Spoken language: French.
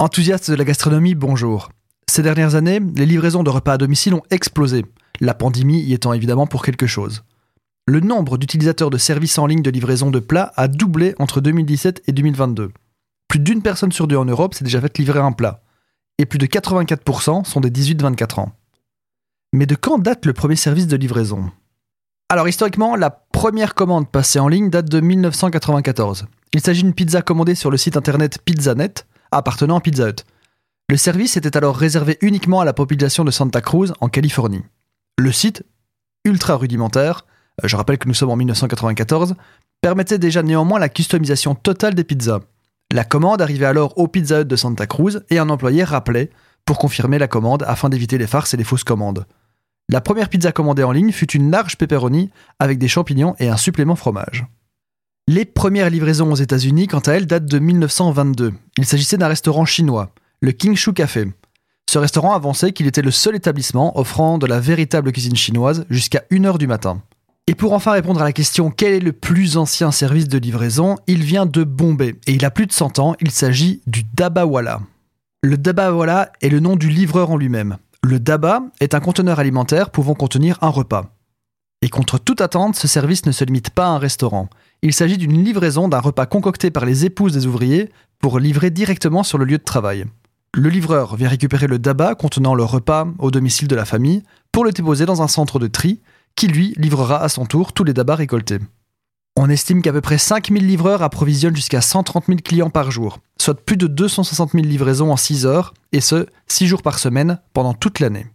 Enthousiastes de la gastronomie, bonjour. Ces dernières années, les livraisons de repas à domicile ont explosé, la pandémie y étant évidemment pour quelque chose. Le nombre d'utilisateurs de services en ligne de livraison de plats a doublé entre 2017 et 2022. Plus d'une personne sur deux en Europe s'est déjà fait livrer un plat. Et plus de 84% sont des 18-24 ans. Mais de quand date le premier service de livraison? Alors historiquement, la première commande passée en ligne date de 1994. Il s'agit d'une pizza commandée sur le site internet PizzaNet, appartenant à Pizza Hut. Le service était alors réservé uniquement à la population de Santa Cruz, en Californie. Le site, ultra rudimentaire, je rappelle que nous sommes en 1994, permettait déjà néanmoins la customisation totale des pizzas. La commande arrivait alors au Pizza Hut de Santa Cruz et un employé rappelait pour confirmer la commande afin d'éviter les farces et les fausses commandes. La première pizza commandée en ligne fut une large pepperoni avec des champignons et un supplément fromage. Les premières livraisons aux États-Unis, quant à elles, datent de 1922. Il s'agissait d'un restaurant chinois, le King Shu Café. Ce restaurant avançait qu'il était le seul établissement offrant de la véritable cuisine chinoise jusqu'à 1h du matin. Et pour enfin répondre à la question quel est le plus ancien service de livraison, il vient de Bombay et il a plus de 100 ans, il s'agit du Dabawala. Le Dabawala est le nom du livreur en lui-même. Le Daba est un conteneur alimentaire pouvant contenir un repas. Et contre toute attente, ce service ne se limite pas à un restaurant. Il s'agit d'une livraison d'un repas concocté par les épouses des ouvriers pour livrer directement sur le lieu de travail. Le livreur vient récupérer le daba contenant le repas au domicile de la famille pour le déposer dans un centre de tri qui lui livrera à son tour tous les dabas récoltés. On estime qu'à peu près 5000 livreurs approvisionnent jusqu'à 130 000 clients par jour, soit plus de 260 000 livraisons en 6 heures, et ce, 6 jours par semaine, pendant toute l'année.